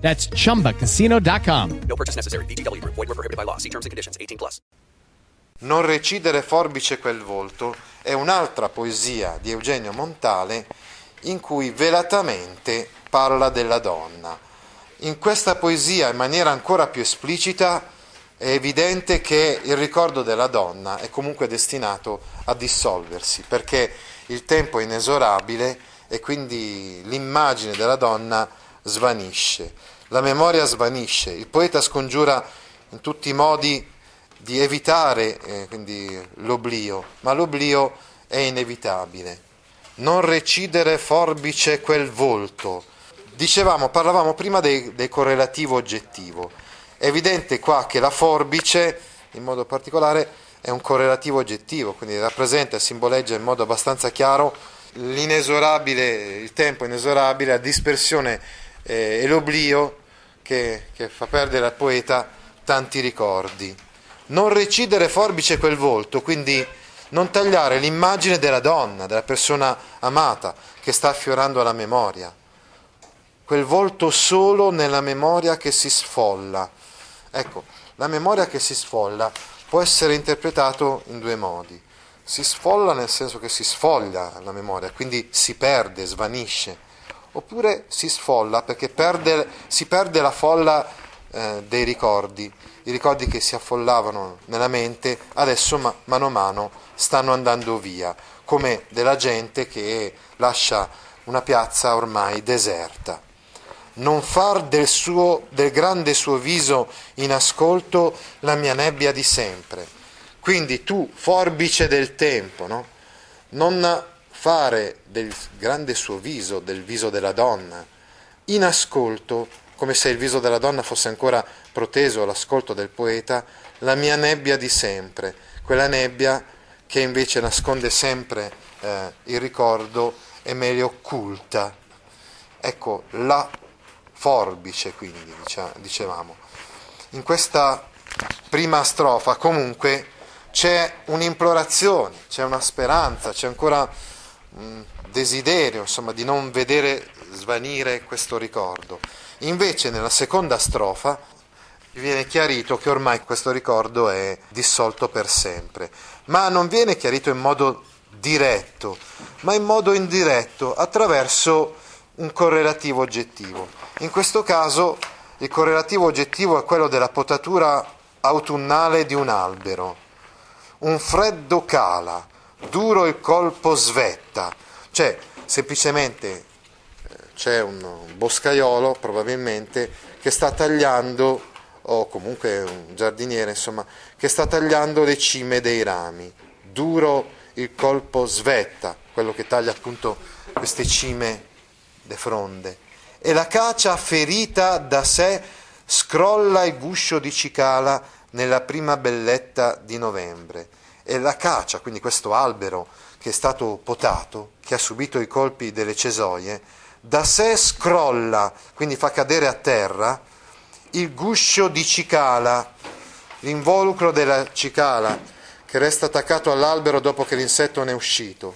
That's chumbacasino.com. No purchase necessary. VGW Group. Void were prohibited by law. See terms and conditions. 18 plus. Non recidere forbice quel volto è un'altra poesia di Eugenio Montale in cui velatamente parla della donna. In questa poesia, in maniera ancora più esplicita, è evidente che il ricordo della donna è comunque destinato a dissolversi, perché il tempo è inesorabile e quindi l'immagine della donna svanisce, la memoria svanisce, il poeta scongiura in tutti i modi di evitare eh, quindi, l'oblio, ma l'oblio è inevitabile. Non recidere forbice quel volto. Dicevamo, parlavamo prima del, del correlativo oggettivo. È evidente qua che la forbice, in modo particolare, è un correlativo oggettivo, quindi rappresenta e simboleggia in modo abbastanza chiaro l'inesorabile, il tempo inesorabile, la dispersione eh, e l'oblio che, che fa perdere al poeta tanti ricordi. Non recidere forbice quel volto, quindi non tagliare l'immagine della donna, della persona amata che sta affiorando alla memoria. Quel volto solo nella memoria che si sfolla. Ecco, la memoria che si sfolla può essere interpretato in due modi. Si sfolla nel senso che si sfoglia la memoria, quindi si perde, svanisce oppure si sfolla perché perde, si perde la folla eh, dei ricordi, i ricordi che si affollavano nella mente adesso ma, mano a mano stanno andando via, come della gente che lascia una piazza ormai deserta. Non far del, suo, del grande suo viso in ascolto la mia nebbia di sempre. Quindi tu, forbice del tempo, no? non fare del grande suo viso, del viso della donna, in ascolto, come se il viso della donna fosse ancora proteso all'ascolto del poeta, la mia nebbia di sempre, quella nebbia che invece nasconde sempre eh, il ricordo e me le occulta. Ecco, la forbice quindi, dicevamo. In questa prima strofa comunque c'è un'implorazione, c'è una speranza, c'è ancora desiderio insomma, di non vedere svanire questo ricordo. Invece nella seconda strofa viene chiarito che ormai questo ricordo è dissolto per sempre, ma non viene chiarito in modo diretto, ma in modo indiretto, attraverso un correlativo oggettivo. In questo caso il correlativo oggettivo è quello della potatura autunnale di un albero. Un freddo cala, duro il colpo svetta, cioè semplicemente eh, c'è un boscaiolo probabilmente che sta tagliando, o comunque un giardiniere insomma, che sta tagliando le cime dei rami, duro il colpo svetta, quello che taglia appunto queste cime de fronde, e la cacia ferita da sé scrolla il guscio di cicala nella prima belletta di novembre e la cacia, quindi questo albero che è stato potato, che ha subito i colpi delle cesoie, da sé scrolla, quindi fa cadere a terra, il guscio di cicala, l'involucro della cicala che resta attaccato all'albero dopo che l'insetto ne è uscito.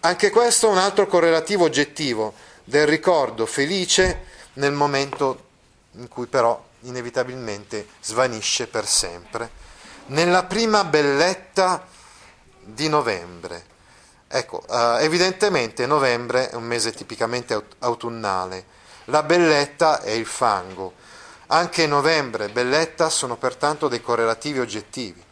Anche questo è un altro correlativo oggettivo del ricordo felice nel momento in cui però inevitabilmente svanisce per sempre nella prima belletta di novembre. Ecco, eh, evidentemente novembre è un mese tipicamente autunnale, la belletta è il fango. Anche novembre e belletta sono pertanto dei correlativi oggettivi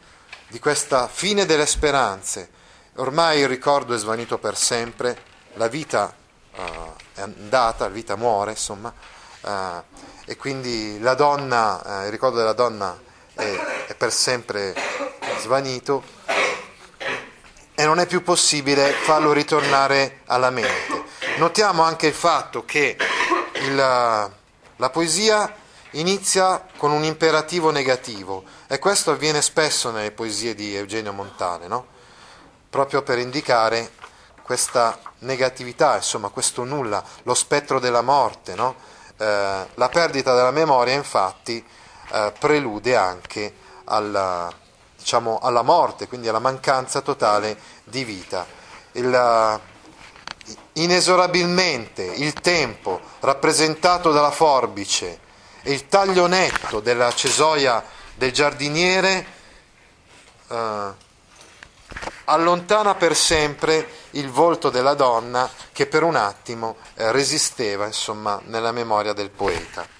di questa fine delle speranze. Ormai il ricordo è svanito per sempre, la vita uh, è andata, la vita muore, insomma, uh, e quindi la donna, uh, il ricordo della donna è per sempre svanito e non è più possibile farlo ritornare alla mente. Notiamo anche il fatto che il, la poesia inizia con un imperativo negativo e questo avviene spesso nelle poesie di Eugenio Montale, no? proprio per indicare questa negatività, insomma questo nulla, lo spettro della morte. No? Eh, la perdita della memoria infatti eh, prelude anche alla, diciamo, alla, morte, quindi alla mancanza totale di vita. Il, inesorabilmente il tempo rappresentato dalla forbice e il taglio netto della cesoia del giardiniere eh, allontana per sempre il volto della donna che per un attimo eh, resisteva insomma, nella memoria del poeta.